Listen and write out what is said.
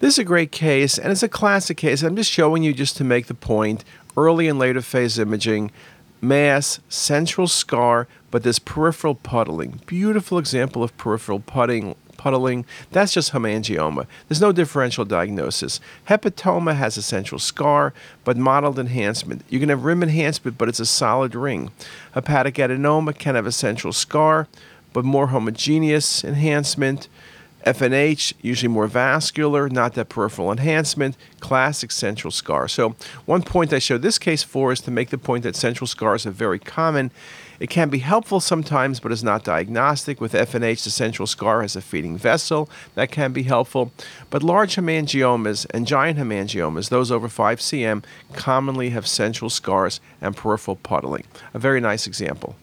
This is a great case, and it's a classic case. I'm just showing you just to make the point. Early and later phase imaging, mass, central scar, but this peripheral puddling. Beautiful example of peripheral puddling. That's just hemangioma. There's no differential diagnosis. Hepatoma has a central scar, but mottled enhancement. You can have rim enhancement, but it's a solid ring. Hepatic adenoma can have a central scar, but more homogeneous enhancement. FNH, usually more vascular, not that peripheral enhancement, classic central scar. So, one point I show this case for is to make the point that central scars are very common. It can be helpful sometimes, but is not diagnostic. With FNH, the central scar has a feeding vessel that can be helpful. But large hemangiomas and giant hemangiomas, those over 5 cm, commonly have central scars and peripheral puddling. A very nice example.